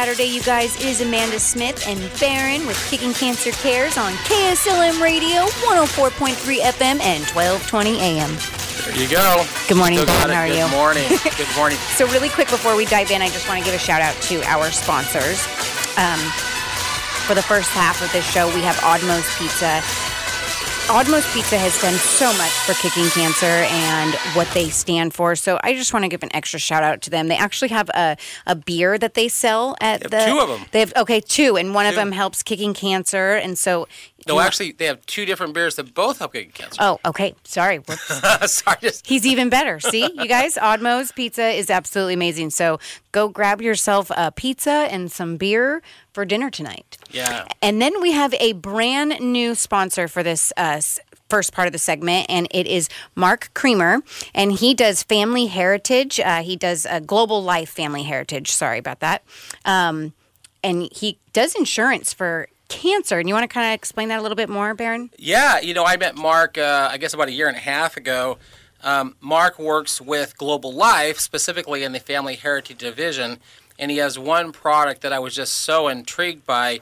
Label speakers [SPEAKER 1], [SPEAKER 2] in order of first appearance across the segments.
[SPEAKER 1] Saturday, you guys. It is Amanda Smith and Barron with Kicking Cancer Cares on KSLM Radio, 104.3 FM and 1220 AM.
[SPEAKER 2] There you go.
[SPEAKER 1] Good morning,
[SPEAKER 2] Still
[SPEAKER 1] Barron. How are
[SPEAKER 2] Good
[SPEAKER 1] you?
[SPEAKER 2] morning. Good morning.
[SPEAKER 1] So, really quick before we dive in, I just want to give a shout out to our sponsors. Um, for the first half of this show, we have Oddmo's Pizza. Oddmo's Pizza has done so much for kicking cancer and what they stand for. So I just want to give an extra shout out to them. They actually have a, a beer that they sell at
[SPEAKER 2] They have
[SPEAKER 1] the.
[SPEAKER 2] two of them.
[SPEAKER 1] They have okay, two, and one of them helps kicking cancer, and so.
[SPEAKER 2] No,
[SPEAKER 1] know-
[SPEAKER 2] actually, they have two different beers that both help get cancer.
[SPEAKER 1] Oh, okay. Sorry.
[SPEAKER 2] Sorry, just
[SPEAKER 1] He's even better. See, you guys, Oddmo's Pizza is absolutely amazing. So go grab yourself a pizza and some beer for dinner tonight.
[SPEAKER 2] yeah.
[SPEAKER 1] And then we have a brand new sponsor for this uh, first part of the segment, and it is Mark Creamer, and he does family heritage. Uh, he does a global life family heritage. Sorry about that. Um, and he does insurance for cancer. And you want to kind of explain that a little bit more, Baron?
[SPEAKER 2] Yeah, you know, I met Mark, uh, I guess about a year and a half ago. Um, Mark works with Global Life, specifically in the Family Heritage Division, and he has one product that I was just so intrigued by.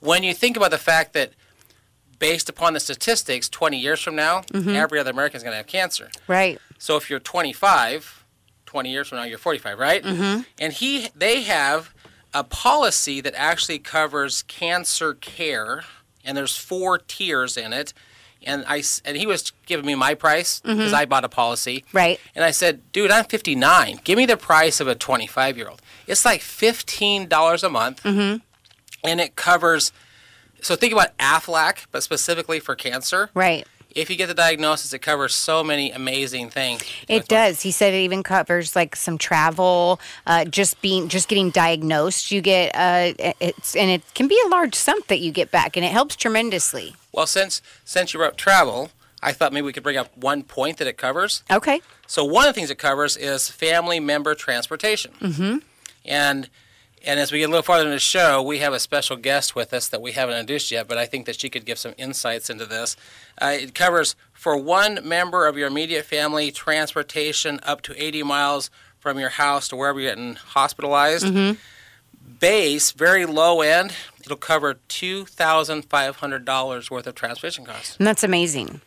[SPEAKER 2] When you think about the fact that, based upon the statistics, 20 years from now, every other American is going to have cancer.
[SPEAKER 1] Right.
[SPEAKER 2] So if you're 25, 20 years from now, you're 45, right? Mm-hmm. And he, they have a policy that actually covers cancer care, and there's four tiers in it. And I and he was giving me my price because I bought a policy.
[SPEAKER 1] Right.
[SPEAKER 2] And I said, dude, I'm 59. Give me the price of a 25 year old. It's like $15 a month, mm-hmm. and it covers. So think about Aflac, but specifically for cancer.
[SPEAKER 1] Right.
[SPEAKER 2] If you get the diagnosis, it covers so many amazing things.
[SPEAKER 1] It does. He said it even covers like some travel, uh, just being just getting diagnosed. You get uh, it's and it can be a large sum that you get back, and it helps tremendously.
[SPEAKER 2] Well, since since you wrote travel, I thought maybe we could bring up one point that it covers.
[SPEAKER 1] Okay.
[SPEAKER 2] So one of the things it covers is family member transportation. Mm-hmm. And and as we get a little farther into the show, we have a special guest with us that we haven't introduced yet, but I think that she could give some insights into this. Uh, it covers for one member of your immediate family transportation up to 80 miles from your house to wherever you're getting hospitalized. Base, very low end, it'll cover $2,500 worth of transportation costs.
[SPEAKER 1] And that's amazing.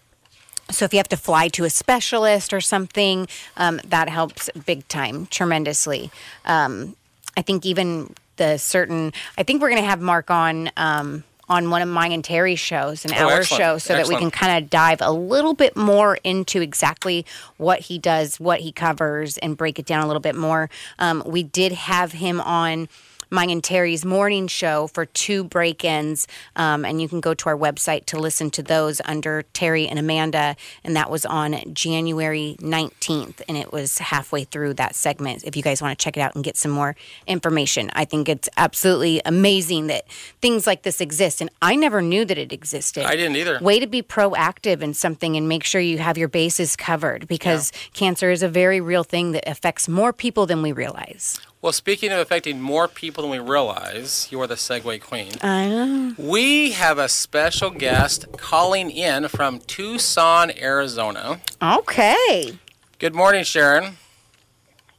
[SPEAKER 1] So if you have to fly to a specialist or something, um, that helps big time, tremendously. Um, I think even the certain. I think we're going to have Mark on. Um, on one of mine and Terry's shows, and
[SPEAKER 2] Oh,
[SPEAKER 1] our
[SPEAKER 2] excellent.
[SPEAKER 1] show, so that we can kind of dive a little bit more into exactly what he does, what he covers, and break it down a little bit more. Um, we did have him on mine and Terry's morning show for two break-ins, um, and you can go to our website to listen to those under Terry and Amanda, and that was on January 19th, and it was halfway through that segment. If you guys want to check it out and get some more information, I think it's absolutely amazing that things like this exist, and I never knew that it existed.
[SPEAKER 2] I didn't either.
[SPEAKER 1] Way to be proactive in something and make sure you have your bases covered because cancer is a very real thing that affects more people than we realize.
[SPEAKER 2] Well, speaking of affecting more people than we realize, you are the segue Queen.
[SPEAKER 1] I know.
[SPEAKER 2] We have a special guest calling in from Tucson, Arizona.
[SPEAKER 1] Okay.
[SPEAKER 2] Good morning, Sharon.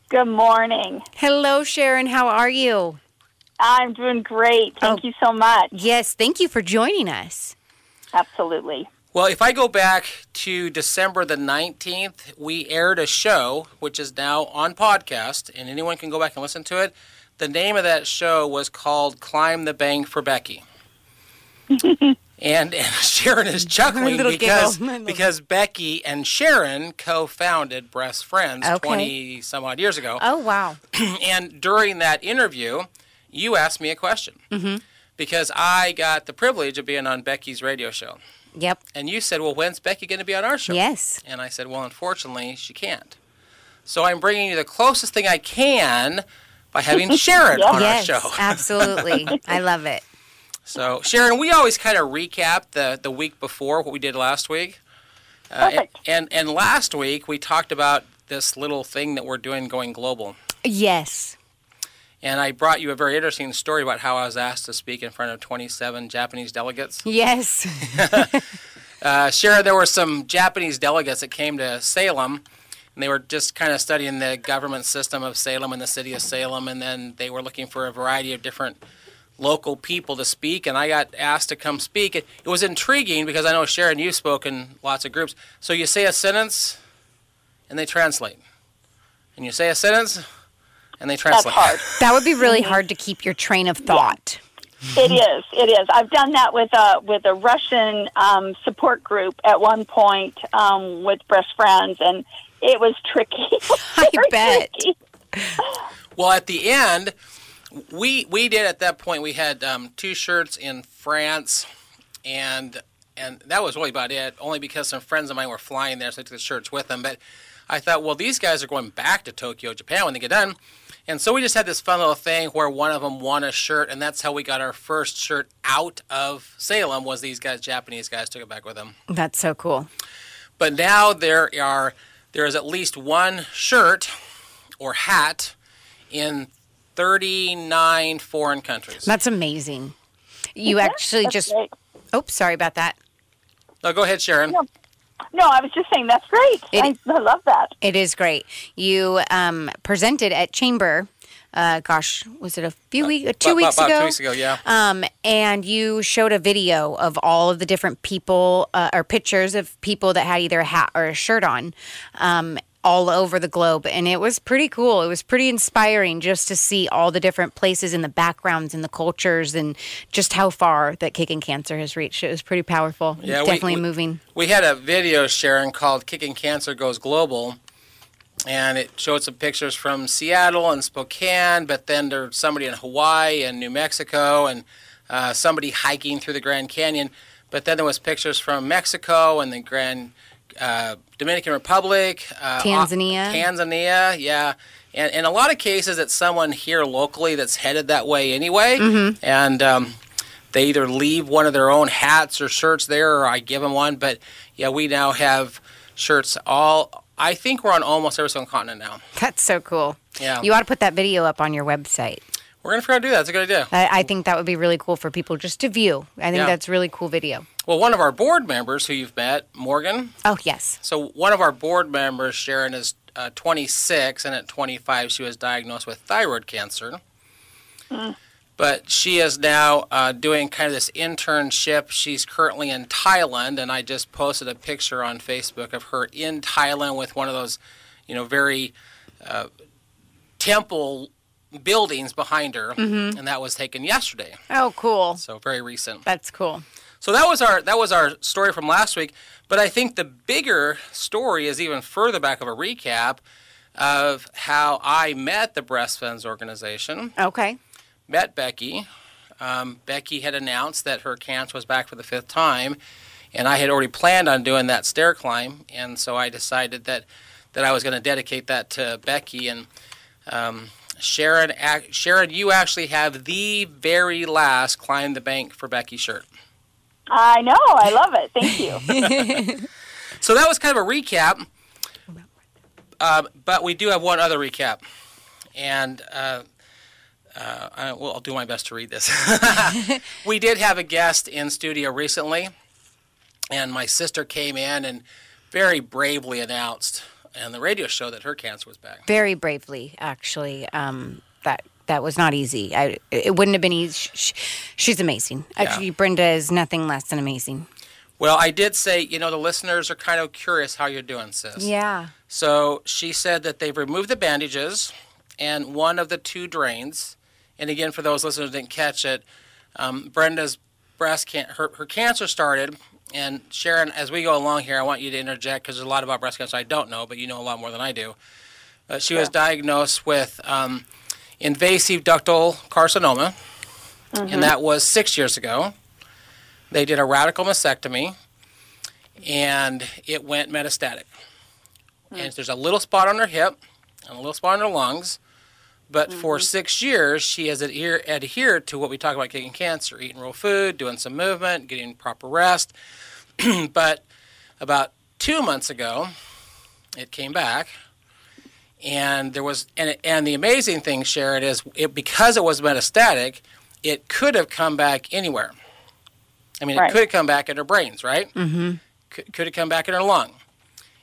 [SPEAKER 3] Good morning.
[SPEAKER 1] Hello, Sharon. How are you?
[SPEAKER 3] I'm doing great. Thank
[SPEAKER 1] Oh.
[SPEAKER 3] you so much.
[SPEAKER 1] Yes, thank you for joining us.
[SPEAKER 3] Absolutely.
[SPEAKER 2] Well, if I go back to December the 19th, we aired a show, which is now on podcast, and anyone can go back and listen to it. The name of that show was called Climb the Bank for Becky. and, and Sharon is chuckling because,
[SPEAKER 1] giggle. I love
[SPEAKER 2] because Becky and Sharon co founded Breast Friends
[SPEAKER 1] Okay.
[SPEAKER 2] 20 some odd years ago.
[SPEAKER 1] Oh, wow.
[SPEAKER 2] And during that interview, you asked me a question
[SPEAKER 1] Mm-hmm.
[SPEAKER 2] because I got the privilege of being on Becky's radio show.
[SPEAKER 1] Yep.
[SPEAKER 2] And you said, Well, when's Becky going to be on our show?
[SPEAKER 1] Yes.
[SPEAKER 2] And I said, Well, unfortunately, she can't. So I'm bringing you the closest thing I can by having Sharon on
[SPEAKER 1] yes,
[SPEAKER 2] our show.
[SPEAKER 1] absolutely. I love it.
[SPEAKER 2] So, Sharon, we always kind of recap the, the week before what we did last week. Uh, and,
[SPEAKER 3] Perfect.
[SPEAKER 2] and, and last week, we talked about this little thing that we're doing going global.
[SPEAKER 1] Yes.
[SPEAKER 2] And I brought you a very interesting story about how I was asked to speak in front of 27 Japanese delegates.
[SPEAKER 1] Yes.
[SPEAKER 2] Uh, Sharon, there were some Japanese delegates that came to Salem And they were just kind of studying the government system of Salem and the city of Salem, and then they were looking for a variety of different local people to speak, and I got asked to come speak. It, it was intriguing because I know Sharon, you've spoken lots of groups. So you say a sentence, and they translate, and you say a sentence, and they
[SPEAKER 3] That's
[SPEAKER 2] translate.
[SPEAKER 3] hard.
[SPEAKER 1] That would be really hard to keep your train of thought.
[SPEAKER 3] It is. It is. I've done that with a with a Russian um, support group at one point um, with Breast Friends, and it was tricky.
[SPEAKER 1] I bet.
[SPEAKER 3] tricky.
[SPEAKER 2] Well, at the end, we we did at that point. We had um, two shirts in France, and and that was really about it. Only because some friends of mine were flying there, so I took the shirts with them. But I thought, well, these guys are going back to Tokyo, Japan when they get done. And so we just had this fun little thing where one of them won a shirt, and that's how we got our first shirt out of Salem. Was these guys, Japanese guys, took it back with them.
[SPEAKER 1] That's so cool.
[SPEAKER 2] But now there are there is at least one shirt or hat in 39 foreign countries.
[SPEAKER 1] That's amazing. You actually just.
[SPEAKER 3] great.
[SPEAKER 1] Oops, sorry about that.
[SPEAKER 2] No, go ahead, Sharon.
[SPEAKER 3] No. No, I was just saying that's great.
[SPEAKER 1] It-
[SPEAKER 3] I, I love that.
[SPEAKER 1] It is great. You um, presented at Chamber. Uh, gosh, was it a few weeks, two
[SPEAKER 2] About-
[SPEAKER 1] weeks
[SPEAKER 2] about
[SPEAKER 1] ago?
[SPEAKER 2] two weeks ago, yeah.
[SPEAKER 1] Um, and you showed a video of all of the different people uh, or pictures of people that had either a hat or a shirt on. Um, all over the globe and it was pretty cool it was pretty inspiring just to see all the different places and the backgrounds and the cultures and just how far that kicking cancer has reached it was pretty powerful
[SPEAKER 2] Yeah, we-
[SPEAKER 1] definitely
[SPEAKER 2] we-
[SPEAKER 1] moving
[SPEAKER 2] We had a video, Sharon, called Kicking Cancer Goes Global. And it showed some pictures from Seattle and Spokane, but then there's somebody in Hawaii and New Mexico and uh, somebody hiking through the Grand Canyon. But then there was pictures from Mexico and the Grand uh, Dominican Republic, uh,
[SPEAKER 1] Tanzania.
[SPEAKER 2] Tanzania, yeah. And in a lot of cases, it's someone here locally that's headed that way anyway.
[SPEAKER 1] Mm-hmm.
[SPEAKER 2] And um, they either leave one of their own hats or shirts there, or I give them one. But yeah, we now have shirts all. I think we're on almost every single continent now.
[SPEAKER 1] that's so cool
[SPEAKER 2] Yeah.
[SPEAKER 1] you ought to put that video up on your website
[SPEAKER 2] We're gonna figure out how to do that. That's a good idea.
[SPEAKER 1] I, I think that would be really cool for people just to view i think
[SPEAKER 2] Yeah.
[SPEAKER 1] that's really cool video
[SPEAKER 2] Well, one of our board members who you've met, Morgan.
[SPEAKER 1] oh yes
[SPEAKER 2] So one of our board members, Sharon, is uh, 26, and at 25 she was diagnosed with thyroid cancer. But she is now uh, doing kind of this internship. She's currently in Thailand, and I just posted a picture on Facebook of her in Thailand with one of those, you know, very uh, temple buildings behind her, and that was taken yesterday.
[SPEAKER 1] oh cool
[SPEAKER 2] So very recent.
[SPEAKER 1] that's cool
[SPEAKER 2] So that was our that was our story from last week. But I think the bigger story is even further back of a recap of how I met the Breast Friends organization,
[SPEAKER 1] okay
[SPEAKER 2] met Becky. Um, Becky had announced that her cancer was back for the fifth time, and I had already planned on doing that stair climb, and so I decided that that I was going to dedicate that to Becky and. Um, Sharon, Sharon, you actually have the very last climb the bank for Becky shirt.
[SPEAKER 3] I know. I love it. Thank you.
[SPEAKER 2] So that was kind of a recap. Uh, but we do have one other recap. And uh, uh, I, well, I'll do my best to read this. we did have a guest in studio recently, and my sister came in and very bravely announced on the radio show that her cancer was back.
[SPEAKER 1] very bravely actually um that that was not easy I, it wouldn't have been easy Sh- she's amazing actually brenda is nothing less than amazing
[SPEAKER 2] Well, I did say, you know, the listeners are kind of curious how you're doing, sis.
[SPEAKER 1] yeah
[SPEAKER 2] So she said that they've removed the bandages and one of the two drains. And again, for those listeners who didn't catch it, um, Brenda's breast can her, her cancer started. And Sharon, as we go along here, I want you to interject because there's a lot about breast cancer I don't know, but you know a lot more than I do. Uh, she was diagnosed with um, invasive ductal carcinoma, and uh-huh. that was six years ago. They did a radical mastectomy, and it went metastatic hmm. and there's a little spot on her hip and a little spot on her lungs. But for mm-hmm. six years, she has adhere- adhered to what we talk about kicking cancer, eating real food, doing some movement, getting proper rest. but about two months ago, it came back. And there was, and, and the amazing thing, Sharon, is it, because it was metastatic, it could have come back anywhere. I mean,
[SPEAKER 3] Right.
[SPEAKER 2] it could have come back in her brains, right? Mm-hmm. Could, could have come back in her lung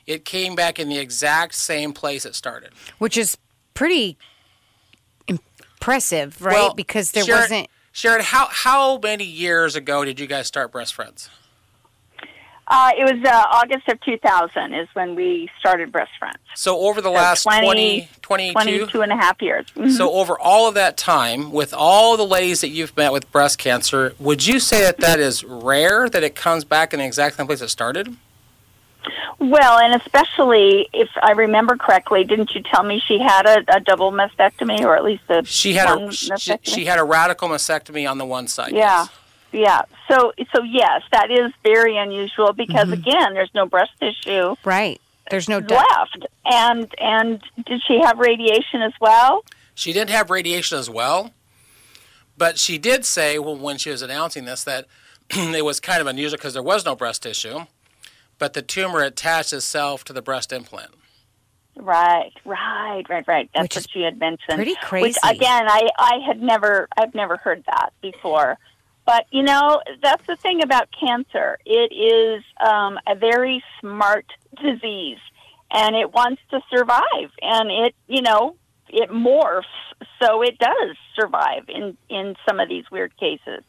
[SPEAKER 2] it came back in the exact same place it started.
[SPEAKER 1] which is pretty impressive, right?
[SPEAKER 2] Well,
[SPEAKER 1] because there
[SPEAKER 2] Sharon,
[SPEAKER 1] wasn't.
[SPEAKER 2] Sharon, how how many years ago did you guys start Breast Friends?
[SPEAKER 3] Uh, it was uh, August of 2000 is when we started Breast Friends.
[SPEAKER 2] So over the
[SPEAKER 3] So
[SPEAKER 2] last
[SPEAKER 3] 20
[SPEAKER 2] 20, 22,
[SPEAKER 3] 22 and a half years. Mhm.
[SPEAKER 2] So over all of that time, with all the ladies that you've met with breast cancer, would you say that that is rare that it comes back in the exact same place it started?
[SPEAKER 3] Well, and especially if I remember correctly, didn't you tell me she had a, a double mastectomy or at least a
[SPEAKER 2] She had a she, she had a radical mastectomy on the one side.
[SPEAKER 3] Yeah.
[SPEAKER 2] yes.
[SPEAKER 3] Yeah. So so yes, that is very unusual because
[SPEAKER 2] Mm-hmm.
[SPEAKER 3] again, there's no breast tissue
[SPEAKER 1] Right. There's no doubt.
[SPEAKER 3] left. And and did she have radiation as well?
[SPEAKER 2] She didn't have radiation as well, but she did say well, when she was announcing this that it was kind of unusual because there was no breast tissue, but the tumor attached itself to the breast implant.
[SPEAKER 3] Right, right, right, right. That's
[SPEAKER 1] Which
[SPEAKER 3] what she had mentioned.
[SPEAKER 1] pretty crazy.
[SPEAKER 3] Which again, I I had never I've never heard that before. But you know, that's the thing about cancer. It is um, a very smart disease, and it wants to survive, and it you know it morphs, so it does survive in in some of these weird cases.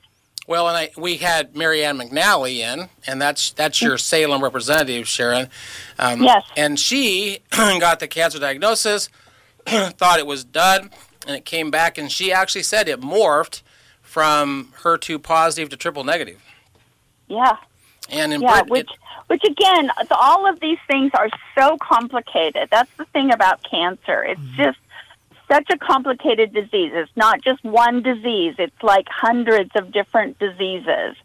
[SPEAKER 2] Well, and I, we had Marianne McNally in, and that's that's your Salem representative, Sharon. Um,
[SPEAKER 3] Yes.
[SPEAKER 2] And she got the cancer diagnosis, thought it was done, and it came back, and she actually said it morphed from HER2 positive to triple negative.
[SPEAKER 3] Yeah,
[SPEAKER 2] And in
[SPEAKER 3] yeah.
[SPEAKER 2] Brit-
[SPEAKER 3] Which which again, all of these things are so complicated. That's the thing about cancer. It's mm-hmm. just such a complicated disease. It's not just one disease. It's like hundreds of different diseases.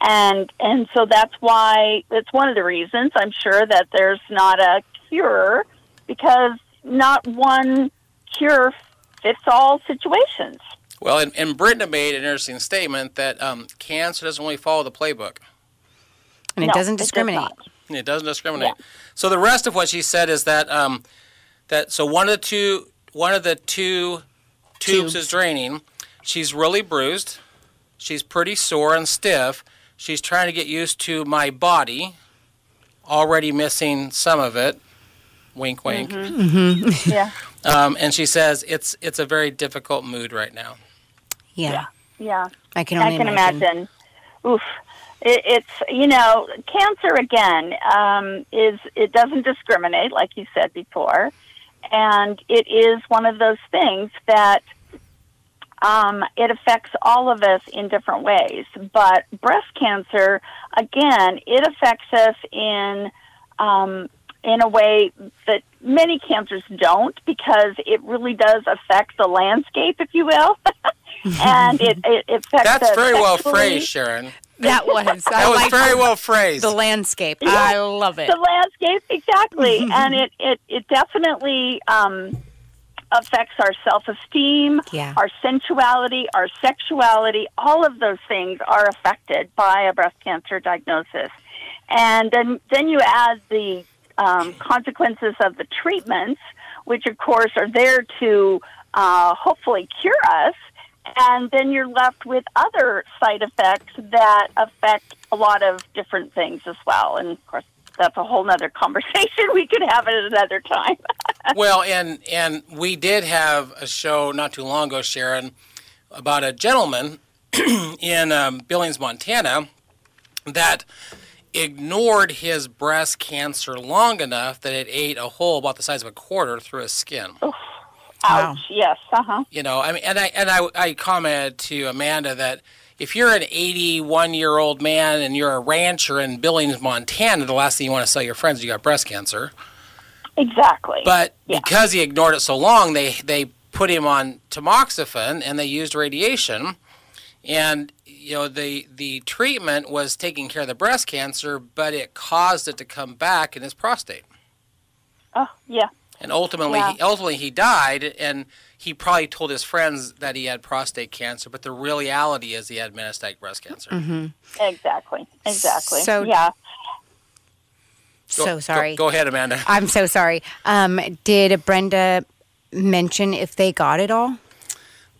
[SPEAKER 3] And and so that's why it's one of the reasons I'm sure that there's not a cure because not one cure fits all situations.
[SPEAKER 2] Well, and, and Britta made an interesting statement that um, cancer doesn't really follow the playbook.
[SPEAKER 1] And it
[SPEAKER 3] No,
[SPEAKER 1] doesn't
[SPEAKER 3] does
[SPEAKER 1] discriminate.
[SPEAKER 3] not.
[SPEAKER 2] It doesn't discriminate. So the rest of what she said is that um, that so one of the two one of the two tubes,
[SPEAKER 1] Tubes.
[SPEAKER 2] is draining. She's really bruised. She's pretty sore and stiff. She's trying to get used to my body, already missing some of it. Wink, wink.
[SPEAKER 3] Yeah.
[SPEAKER 2] Um, and she says it's it's a very difficult mood right now.
[SPEAKER 1] Yeah.
[SPEAKER 3] Yeah.
[SPEAKER 1] I can
[SPEAKER 3] I can
[SPEAKER 1] imagine.
[SPEAKER 3] imagine. Oof. It, it's you know cancer again um, is it doesn't discriminate like you said before, and it is one of those things that um, it affects all of us in different ways. But breast cancer again, it affects us in um, in a way that many cancers don't because it really does affect the landscape, if you will. and it, it affects
[SPEAKER 2] That's
[SPEAKER 3] us
[SPEAKER 2] very well phrased, Sharon.
[SPEAKER 1] That was.
[SPEAKER 2] That
[SPEAKER 1] I
[SPEAKER 2] was
[SPEAKER 1] like
[SPEAKER 2] very
[SPEAKER 1] the-
[SPEAKER 2] well phrased.
[SPEAKER 1] The landscape.
[SPEAKER 3] Yeah.
[SPEAKER 1] I love it.
[SPEAKER 3] The landscape, exactly. and it, it, it definitely um, affects our self esteem,
[SPEAKER 1] Yeah.
[SPEAKER 3] our sensuality, our sexuality. All of those things are affected by a breast cancer diagnosis. And then, then you add the um, consequences of the treatments, which of course are there to uh, hopefully cure us. And then you're left with other side effects that affect a lot of different things as well. And of course, that's a whole other conversation we could have at another time.
[SPEAKER 2] well, and and we did have a show not too long ago, Sharon, about a gentleman in um, Billings, Montana, that ignored his breast cancer long enough that it ate a hole about the size of a quarter through his skin.
[SPEAKER 3] Ouch. Yes. Uh huh.
[SPEAKER 2] You know, I mean, and I and I, I commented to Amanda that if you're an 81 year old man and you're a rancher in Billings, Montana, the last thing you want to tell your friends is you got breast cancer.
[SPEAKER 3] Exactly.
[SPEAKER 2] But
[SPEAKER 3] Yeah.
[SPEAKER 2] because he ignored it so long, they they put him on tamoxifen and they used radiation, and you know the the treatment was taking care of the breast cancer, but it caused it to come back in his prostate,
[SPEAKER 3] oh, yeah.
[SPEAKER 2] and ultimately
[SPEAKER 3] Yeah.
[SPEAKER 2] he, ultimately he died, and he probably told his friends that he had prostate cancer, but the reality is he had metastatic breast cancer.
[SPEAKER 3] Exactly. Exactly.
[SPEAKER 1] So-
[SPEAKER 3] yeah.
[SPEAKER 2] Go-
[SPEAKER 1] so
[SPEAKER 2] go-
[SPEAKER 1] sorry.
[SPEAKER 2] Go, ahead, Amanda.
[SPEAKER 1] I'm so sorry. Um, did Brenda mention if they got it all?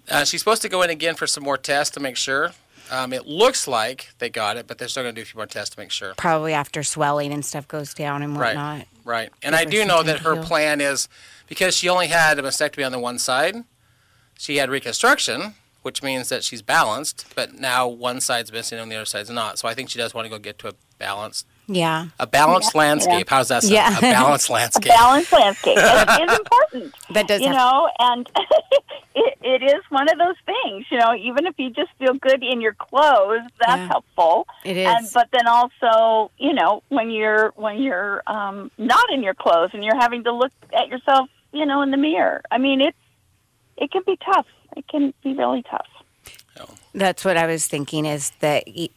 [SPEAKER 2] Uh, she's supposed to go in again for some more tests to make sure. Um, it looks like they got it, but they're still going to do a few more tests to make sure.
[SPEAKER 1] Probably after swelling and stuff goes down and
[SPEAKER 2] Right.
[SPEAKER 1] whatnot.
[SPEAKER 2] Right. And I
[SPEAKER 1] her
[SPEAKER 2] do
[SPEAKER 1] some
[SPEAKER 2] know
[SPEAKER 1] time
[SPEAKER 2] that
[SPEAKER 1] to
[SPEAKER 2] her
[SPEAKER 1] heal.
[SPEAKER 2] plan is because she only had a mastectomy on the one side, she had reconstruction, which means that she's balanced, but now one side's missing and the other side's not. So I think she does want to go get to a balanced
[SPEAKER 1] Yeah.
[SPEAKER 2] a balanced landscape. How's that sound?
[SPEAKER 1] Yeah.
[SPEAKER 2] A balanced
[SPEAKER 3] A
[SPEAKER 2] landscape.
[SPEAKER 3] balanced landscape is, is important.
[SPEAKER 1] That does
[SPEAKER 3] you
[SPEAKER 1] have-
[SPEAKER 3] know, and it, it is one of those things. You know, even if you just feel good in your clothes, that's
[SPEAKER 1] Yeah.
[SPEAKER 3] helpful.
[SPEAKER 1] It
[SPEAKER 3] And but then also, you know, when you're when you're um, not in your clothes and you're having to look at yourself, you know, in the mirror. I mean, it's it can be tough. It can be really tough.
[SPEAKER 1] That's what I was thinking is that y-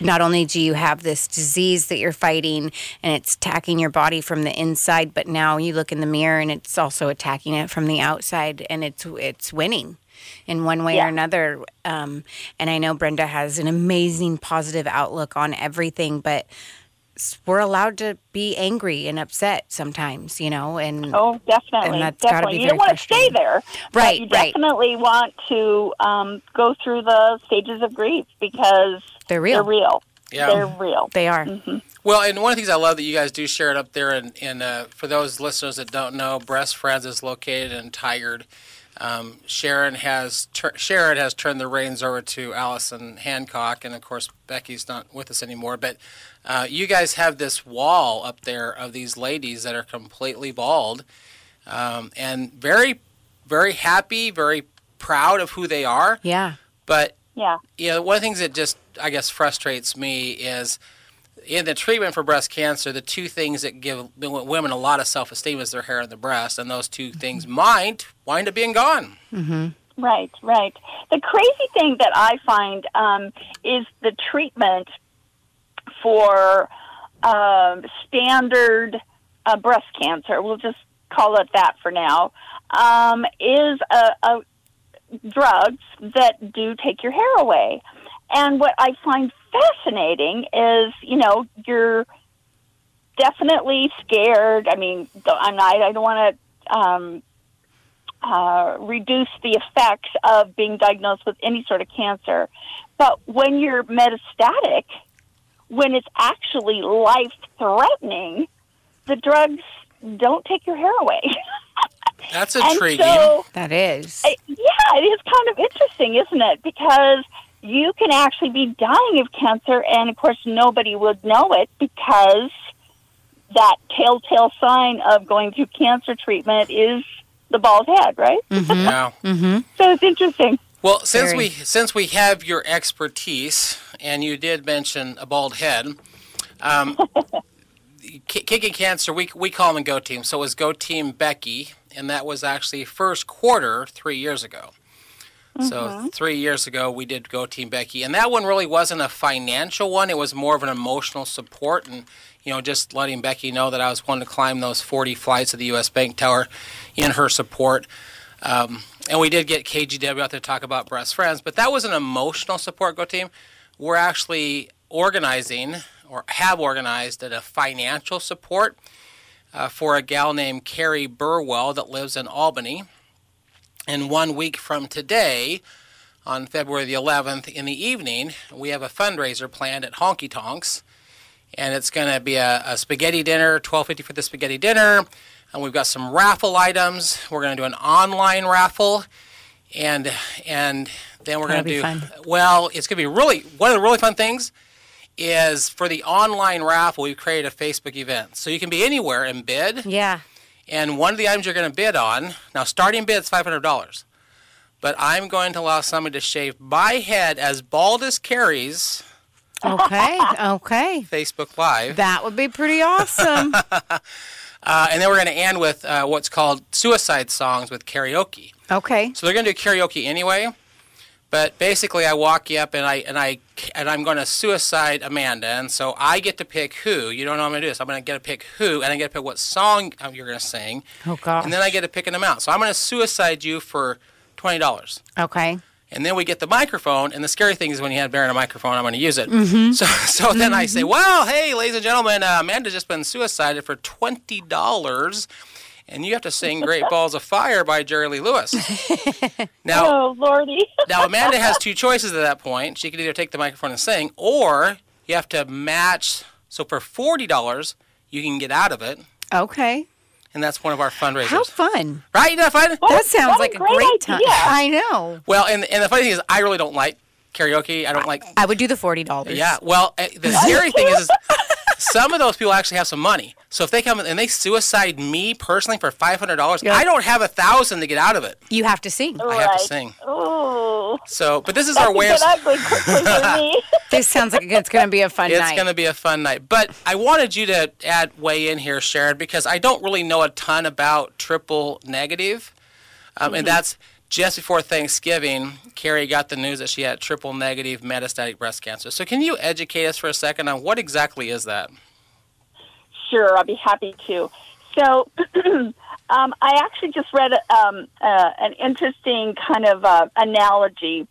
[SPEAKER 1] not only do you have this disease that you're fighting and it's attacking your body from the inside, but now you look in the mirror and it's also attacking it from the outside and it's it's winning in one way
[SPEAKER 3] Yeah.
[SPEAKER 1] or another. Um, and I know Brenda has an amazing positive outlook on everything, but we're allowed to be angry and upset sometimes, you know, and
[SPEAKER 3] Oh, definitely.
[SPEAKER 1] And that's
[SPEAKER 3] definitely.
[SPEAKER 1] be
[SPEAKER 3] you don't want to stay there.
[SPEAKER 1] Right,
[SPEAKER 3] you
[SPEAKER 1] right.
[SPEAKER 3] definitely want to um, go through the stages of grief because
[SPEAKER 1] they're real.
[SPEAKER 3] they're real.
[SPEAKER 2] Yeah.
[SPEAKER 3] They're real.
[SPEAKER 1] They are.
[SPEAKER 2] Well, and one of the things I love that you guys do share it up there, and, and uh, for those listeners that don't know, Breast Friends is located in Tigard. Um, Sharon has tur- Sharon has turned the reins over to Allison Hancock, and of course Becky's not with us anymore. But uh, you guys have this wall up there of these ladies that are completely bald, um, and very, very happy, very proud of who they are.
[SPEAKER 1] Yeah.
[SPEAKER 2] But
[SPEAKER 3] Yeah.
[SPEAKER 2] you know, one of the things that just I guess frustrates me is in the treatment for breast cancer, the two things that give women a lot of self-esteem is their hair and the breast, and those two things might wind up being gone.
[SPEAKER 3] Right, right. The crazy thing that I find um, is the treatment for um, standard uh, breast cancer. We'll just call it that for now. Um, is a, a drugs that do take your hair away. And what I find fascinating is, you know, you're definitely scared. I mean, I'm not. I don't want to um, uh, reduce the effects of being diagnosed with any sort of cancer. But when you're metastatic, when it's actually life threatening, the drugs don't take your hair away.
[SPEAKER 2] That's
[SPEAKER 3] and
[SPEAKER 2] intriguing.
[SPEAKER 3] so,
[SPEAKER 1] That is.
[SPEAKER 3] I- yeah, it is kind of interesting, isn't it? Because you can actually be dying of cancer, and of course, nobody would know it because that telltale sign of going through cancer treatment is the bald head, right?
[SPEAKER 2] yeah.
[SPEAKER 1] Mm-hmm.
[SPEAKER 3] So it's interesting.
[SPEAKER 2] Well, since
[SPEAKER 1] Very.
[SPEAKER 2] we since we have your expertise, and you did mention a bald head, um, Ki- kicking cancer, we we call them Go Team. So it was Go Team Becky, and that was actually first quarter three years ago. So three years ago, we did Go Team Becky, and that one really wasn't a financial one. It was more of an emotional support, and you know, just letting Becky know that I was wanting to climb those 40 flights of the U.S. Bank Tower in her support. Um, and we did get KGW out there to talk about breast friends, but that was an emotional support Go Team. We're actually organizing or have organized a financial support uh, for a gal named Keri Burwell that lives in Albany. And one week from today, on February the 11th in the evening, we have a fundraiser planned at Honky Tonks. And it's going to be a, a spaghetti dinner, 12.50 for the spaghetti dinner. And we've got some raffle items. We're going to do an online raffle. And and then we're going to do
[SPEAKER 1] fun.
[SPEAKER 2] well, it's going to be really one of the really fun things is for the online raffle, we've created a Facebook event. So you can be anywhere and bid.
[SPEAKER 1] Yeah.
[SPEAKER 2] And one of the items you're going to bid on, now starting bid's $500. But I'm going to allow somebody to shave my head as bald as Keri's
[SPEAKER 1] Okay. okay.
[SPEAKER 2] Facebook Live.
[SPEAKER 1] That would be pretty awesome.
[SPEAKER 2] Uh, and then we're going to end with uh, what's called suicide songs with karaoke.
[SPEAKER 1] Okay.
[SPEAKER 2] So they're going to do karaoke anyway. But basically, I walk you up and I and I and I'm going to suicide Amanda, and so I get to pick who. You don't know I'm going to do this. I'm going to get to pick who, and I get to pick what song uh, you're going to sing,
[SPEAKER 1] Oh gosh.
[SPEAKER 2] and then I get to pick an amount. So I'm going to suicide you for twenty dollars.
[SPEAKER 1] Okay.
[SPEAKER 2] And then we get the microphone, and the scary thing is when you have Baron a microphone, I'm going to use it. So, so then I say, "Well, hey, ladies and gentlemen, uh, Amanda's just been suicided for twenty dollars, and you have to sing "Great Balls of Fire" by Jerry Lee Lewis." now,
[SPEAKER 3] Oh, Lordy.
[SPEAKER 2] now Amanda has two choices at that point. She can either take the microphone and sing, or you have to match. So for forty dollars, you can get out of it,
[SPEAKER 1] Okay.
[SPEAKER 2] and that's one of our fundraisers.
[SPEAKER 1] How fun.
[SPEAKER 2] Right? You know, fun.
[SPEAKER 1] That sounds like a
[SPEAKER 3] great
[SPEAKER 1] great time.
[SPEAKER 3] idea.
[SPEAKER 1] I know.
[SPEAKER 2] Well, and and the funny thing is, I really don't like karaoke. I don't like.
[SPEAKER 1] I would do the forty dollars.
[SPEAKER 2] Yeah. Well, eh, the scary thing is, is some of those people actually have some money. So if they come and they suicide me personally for five hundred dollars,
[SPEAKER 1] Yeah.
[SPEAKER 2] I don't have a thousand to get out of it.
[SPEAKER 1] You have to sing.
[SPEAKER 2] I have to sing.
[SPEAKER 3] Ooh.
[SPEAKER 2] So, but this is
[SPEAKER 3] That
[SPEAKER 2] our
[SPEAKER 3] could
[SPEAKER 2] way of.
[SPEAKER 3] ugly quickly for me.
[SPEAKER 1] This sounds like it's going to be a fun
[SPEAKER 2] It's
[SPEAKER 1] night.
[SPEAKER 2] It's going to be a fun night. But I wanted you to add weigh in here, Sharon, because I don't really know a ton about triple negative. Um, And that's just before Thanksgiving, Keri got the news that she had triple negative metastatic breast cancer. So can you educate us for a second on what exactly is that?
[SPEAKER 3] Sure, I'll be happy to. So, um, I actually just read um, uh, an interesting kind of uh, analogy.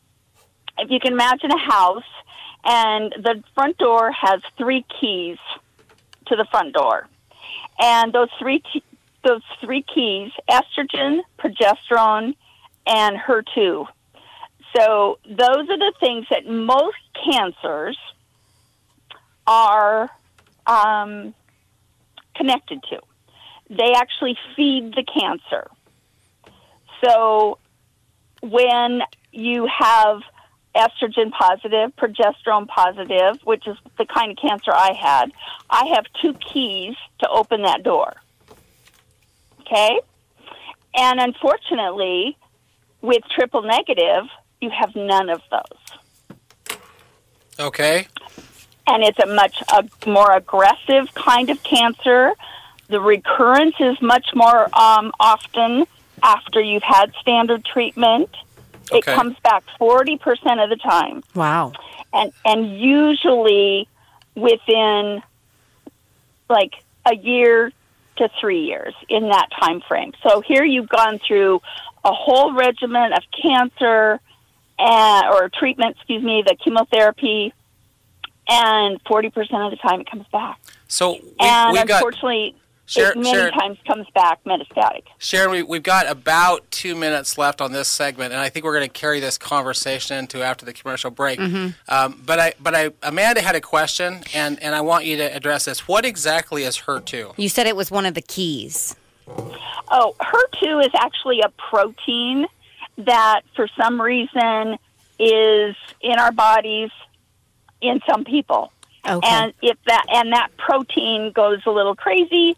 [SPEAKER 3] If you can imagine a house, and the front door has three keys to the front door, and those three t- those three keys: estrogen, progesterone, and HER2. So those are the things that most cancers are um, connected to. They actually feed the cancer. So when you have estrogen positive, progesterone positive, which is the kind of cancer I had, I have two keys to open that door. Okay? And unfortunately, with triple negative, you have none of those.
[SPEAKER 2] Okay.
[SPEAKER 3] and it's a much a more aggressive kind of cancer. The recurrence is much more um, often after you've had standard treatment.
[SPEAKER 2] Okay.
[SPEAKER 3] It comes back forty percent of the time,
[SPEAKER 1] wow.
[SPEAKER 3] and and usually within like a year to three years in that time frame. So here you've gone through a whole regimen of cancer and, or treatment, excuse me, the chemotherapy, and 40% of the time it comes back.
[SPEAKER 2] So we,
[SPEAKER 3] And
[SPEAKER 2] we've got
[SPEAKER 3] unfortunately,
[SPEAKER 2] Sharon,
[SPEAKER 3] it many
[SPEAKER 2] Sharon,
[SPEAKER 3] times comes back metastatic.
[SPEAKER 2] Sharon we, we've got about two minutes left on this segment, and I think we're going to carry this conversation into after the commercial break. Um, but I, but I, Amanda had a question, and, and I want you to address this. What exactly is HER2?
[SPEAKER 1] You said it was one of the keys.
[SPEAKER 3] Oh, HER2 is actually a protein that for some reason is in our bodies in some people.
[SPEAKER 1] Okay.
[SPEAKER 3] And if that and that protein goes a little crazy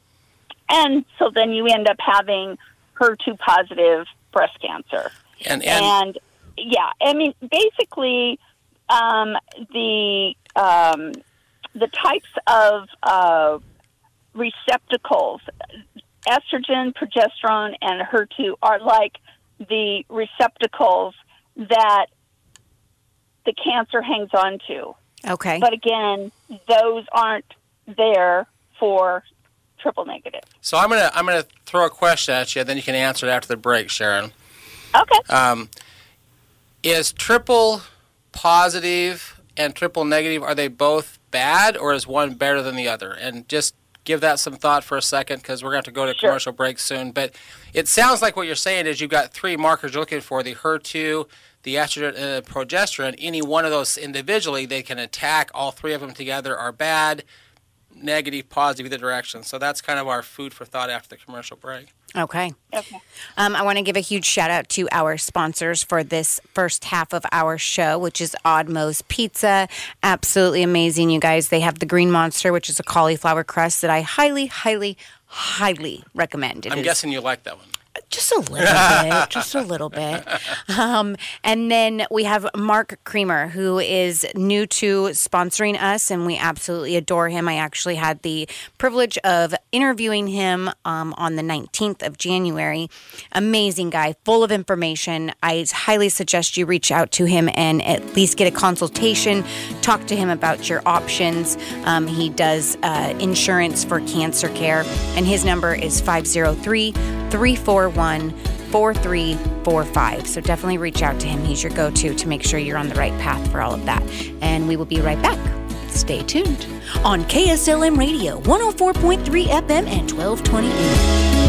[SPEAKER 3] and so then you end up having HER2 positive breast cancer.
[SPEAKER 2] And, and,
[SPEAKER 3] And yeah, I mean basically um, the um, the types of uh, receptacles, estrogen, progesterone, and HER2 are like the receptacles that the cancer hangs on to.
[SPEAKER 1] okay.
[SPEAKER 3] But again, those aren't there for triple negative.
[SPEAKER 2] so I'm gonna I'm gonna throw a question at you, then you can answer it after the break, Sharon.
[SPEAKER 3] Okay.
[SPEAKER 2] Um, is triple positive and triple negative are they both bad, or is one better than the other? And just give that some thought for a second, because we're going to have to go to
[SPEAKER 3] Sure.
[SPEAKER 2] commercial break soon. But it sounds like what you're saying is you've got three markers you're looking for: the HER2, the estrogen, and the progesterone. Any one of those individually, they can attack. All three of them together are bad. Negative, positive, either direction. So that's kind of our food for thought after the commercial break.
[SPEAKER 1] Okay.
[SPEAKER 3] Okay.
[SPEAKER 1] Um, I want to give a huge shout out to our sponsors for this first half of our show, which is Oddmo's Pizza. Absolutely amazing, you guys. They have the Green Monster, which is a cauliflower crust that I highly, highly, highly recommend. It
[SPEAKER 2] I'm
[SPEAKER 1] is-
[SPEAKER 2] guessing you like that one.
[SPEAKER 1] Just a little bit, just a little bit. Um, and then we have Mark Creamer, who is new to sponsoring us, and we absolutely adore him. I actually had the privilege of interviewing him um, on the 19th of January. Amazing guy, full of information. I highly suggest you reach out to him and at least get a consultation, talk to him about your options. Um, he does uh, insurance for cancer care, and his number is 503 341 4345. So definitely reach out to him. He's your go to to make sure you're on the right path for all of that. And we will be right back. Stay tuned on KSLM Radio 104.3 FM and 1220 AM.